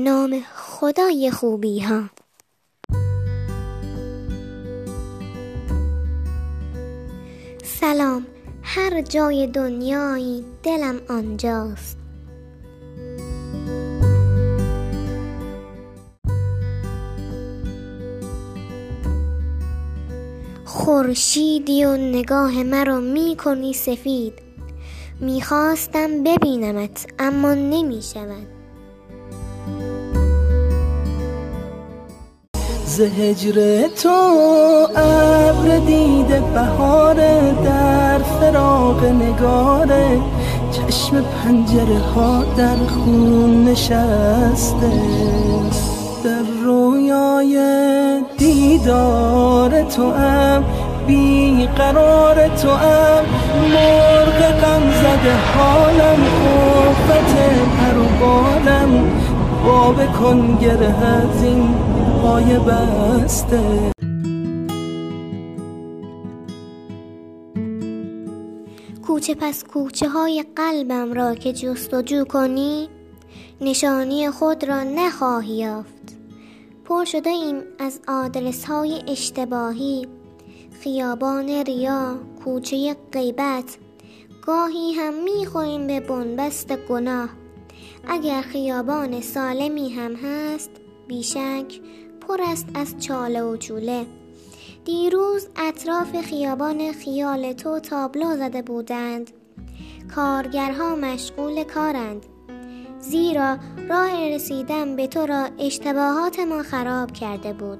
نام خدای خوبی ها. سلام هر جای دنیایی دلم آنجاست. خورشیدی و نگاه مرا می کنی سفید. می‌خواستم ببینمت اما نمی هجر تو ابر دیده بهار در فراق نگاره چشم پنجره ها در خون نشسته. در رویای دیدار تو ام قرار تو ام مرغ غم زده حالم خوفت پر و باب کن گره از این پای بسته. کوچه پس کوچه های قلبم را که جستجو کنی نشانی خود را نخواهی یافت. پر شده ایم از آدرس های اشتباهی. خیابان ریا کوچه غیبت. گاهی هم می‌خوریم به بنبست گناه. اگر خیابان سالمی هم هست بیشک پر است از چاله و چوله دیروز اطراف خیابان خیال تو تابلو زده بودند. کارگرها مشغول کارند. زیرا راه رسیدن به تو را اشتباهات ما خراب کرده بود.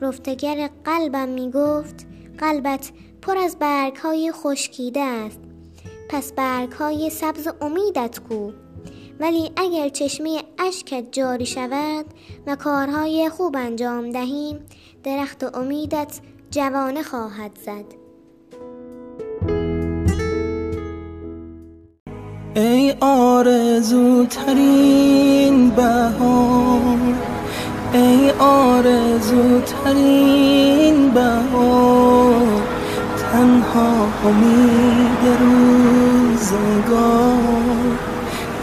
رفتگر قلبم می گفت قلبت پر از برگ های خشکیده است. پس برگ های سبز امیدت کو. ولی اگر چشمه اشکت جاری شود و کارهای خوب انجام دهیم درخت امیدت جوانه خواهد زد. ای آرزوترین بهار ای آرزوترین بهار تنها امید روزگار.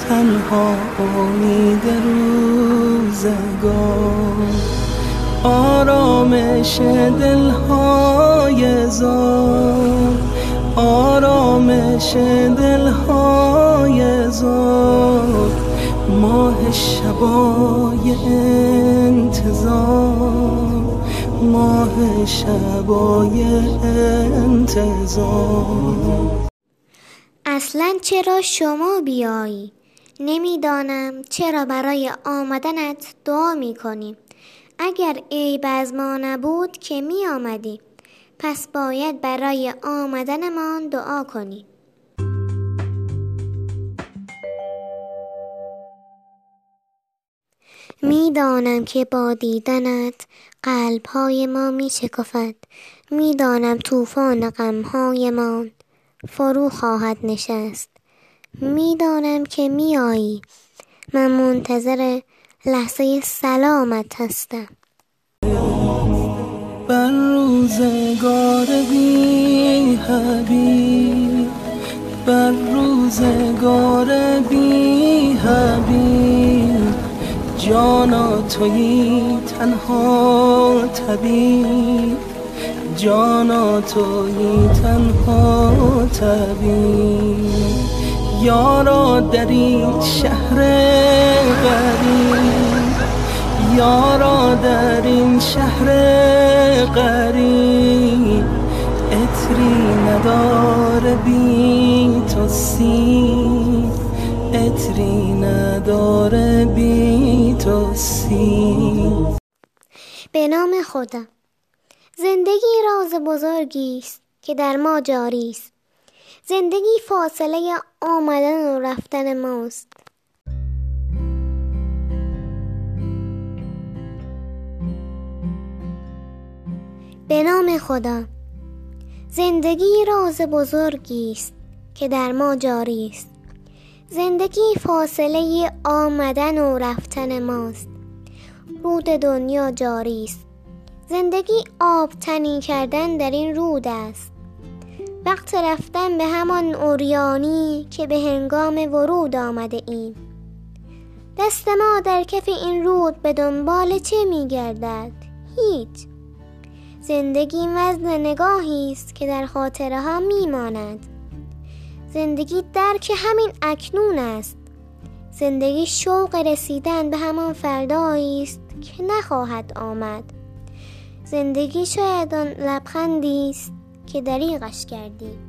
تنها امید روزگار. آرامش دلهای زار. آرامش دلهای زار. ماه شبای انتظار. ماه شبای انتظار. اصلا چرا شما بیایی؟ نمی‌دانم چرا برای آمدنت دعا می کنیم اگر عیب از ما نبود که می آمدی پس باید برای آمدنمان دعا کنی. می‌دانم که با دیدنت قلبهای ما می شکفد می‌دانم طوفان غمهایمان فرو خواهد نشست. می‌دانم که میایی من منتظر لحظه سلامت هستم. بر روزگار بی حبیب بر روزگار بی حبیب جانا توی تنها طبیب جانا توی تنها طبیب. یارا در این شهر غریب. یارا در این شهر غریب. اتری نداره بی تو سیم اتری نداره بی تو سیم به نام خدا. زندگی راز بزرگی است که در ما جاری است. زندگی فاصله آمدن و رفتن ماست. به نام خدا. زندگی راز بزرگی است که در ما جاری است. زندگی فاصله آمدن و رفتن ماست. رود دنیا جاری است. زندگی آبتنی کردن در این رود است. وقت رفتن به همان اوریانی که به هنگام ورود آمده ایم. دست ما در کف این رود به دنبال چه می گردد؟ هیچ. زندگی وزن نگاهی است که در خاطره ها می ماند. زندگی درک همین اکنون است. زندگی شوق رسیدن به همان فردایی است که نخواهد آمد. زندگی شاید آن لبخندی است که دریغش کردی.